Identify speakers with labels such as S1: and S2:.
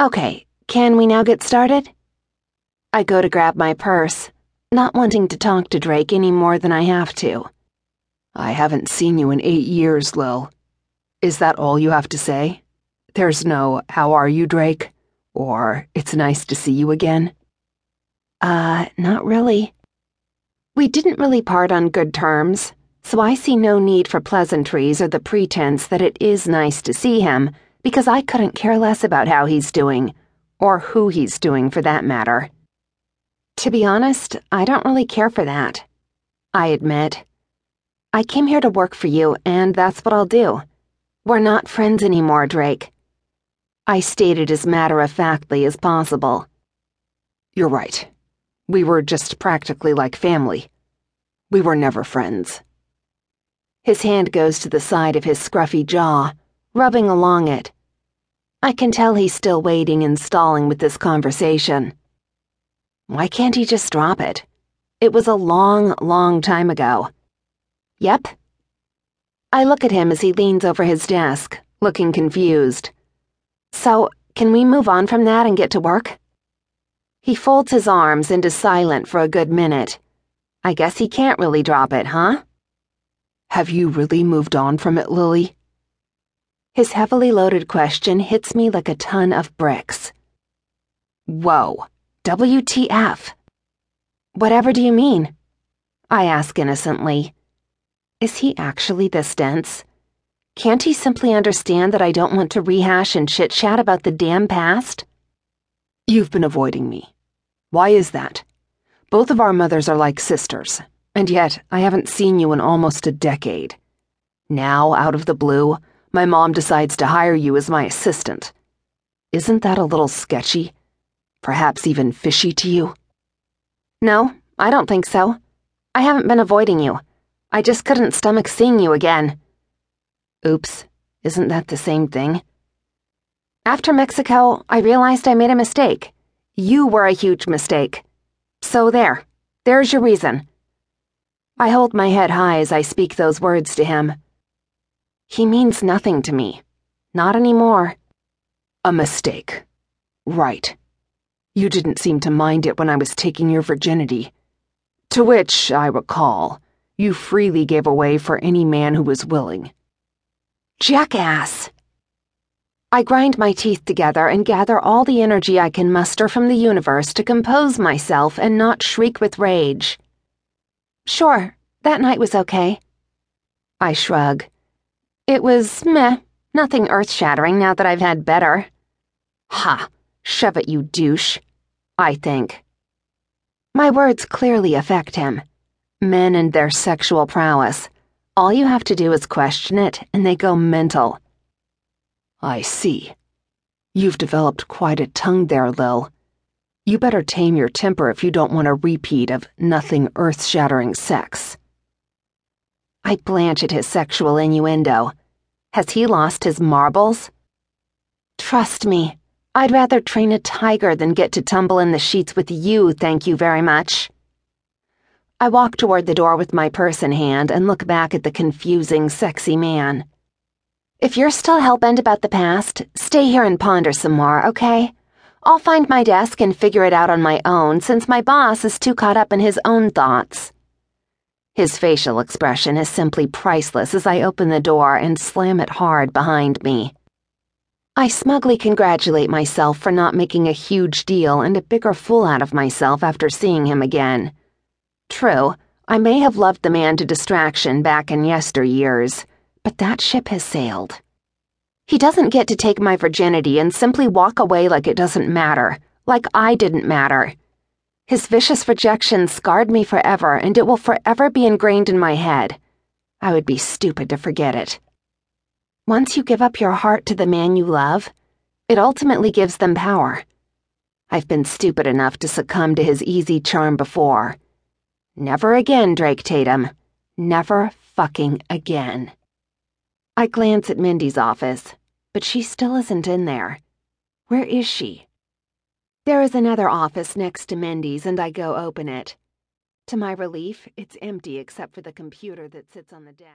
S1: Okay, can we now get started? I go to grab my purse, not wanting to talk to Drake any more than I have to.
S2: I haven't seen you in eight years, Lil. Is that all you have to say? There's no, how are you, Drake? Or, it's nice to see you again?
S1: Uh, not really. We didn't really part on good terms, so I see no need for pleasantries or the pretense that it is nice to see him because I couldn't care less about how he's doing, or who he's doing for that matter. To be honest, I don't really care for that. I admit. I came here to work for you, and that's what I'll do. We're not friends anymore, Drake. I stated as matter of factly as possible.
S2: You're right. We were just practically like family. We were never friends.
S1: His hand goes to the side of his scruffy jaw, rubbing along it. I can tell he's still waiting and stalling with this conversation. Why can't he just drop it? It was a long, long time ago. Yep. I look at him as he leans over his desk, looking confused. So, can we move on from that and get to work? He folds his arms and is silent for a good minute. I guess he can't really drop it, huh?
S2: Have you really moved on from it, Lily?
S1: His heavily loaded question hits me like a ton of bricks. Whoa. WTF? Whatever do you mean? I ask innocently. Is he actually this dense? Can't he simply understand that I don't want to rehash and chit chat about the damn past?
S2: You've been avoiding me. Why is that? Both of our mothers are like sisters, and yet I haven't seen you in almost a decade. Now, out of the blue, my mom decides to hire you as my assistant. Isn't that a little sketchy? Perhaps even fishy to you?
S1: No, I don't think so. I haven't been avoiding you. I just couldn't stomach seeing you again.
S2: Oops, isn't that the same thing?
S1: After Mexico, I realized I made a mistake. You were a huge mistake. So there. There's your reason. I hold my head high as I speak those words to him. He means nothing to me. Not anymore.
S2: A mistake. Right. You didn't seem to mind it when I was taking your virginity. To which, I recall, you freely gave away for any man who was willing.
S1: Jackass! I grind my teeth together and gather all the energy I can muster from the universe to compose myself and not shriek with rage. Sure, that night was okay. I shrug. It was meh, nothing earth shattering now that I've had better. Ha! Shove it, you douche. I think. My words clearly affect him. Men and their sexual prowess. All you have to do is question it, and they go mental.
S2: I see. You've developed quite a tongue there, Lil. You better tame your temper if you don't want a repeat of nothing earth shattering sex.
S1: I blanch at his sexual innuendo. Has he lost his marbles? Trust me. I'd rather train a tiger than get to tumble in the sheets with you, thank you very much. I walk toward the door with my purse in hand and look back at the confusing, sexy man. If you're still hellbent about the past, stay here and ponder some more, okay? I'll find my desk and figure it out on my own since my boss is too caught up in his own thoughts. His facial expression is simply priceless as I open the door and slam it hard behind me. I smugly congratulate myself for not making a huge deal and a bigger fool out of myself after seeing him again. True, I may have loved the man to distraction back in yesteryears, but that ship has sailed. He doesn't get to take my virginity and simply walk away like it doesn't matter, like I didn't matter. His vicious rejection scarred me forever, and it will forever be ingrained in my head. I would be stupid to forget it. Once you give up your heart to the man you love, it ultimately gives them power. I've been stupid enough to succumb to his easy charm before. Never again, Drake Tatum. Never fucking again. I glance at Mindy's office, but she still isn't in there. Where is she? There is another office next to Mindy's, and I go open it. To my relief, it's empty except for the computer that sits on the desk.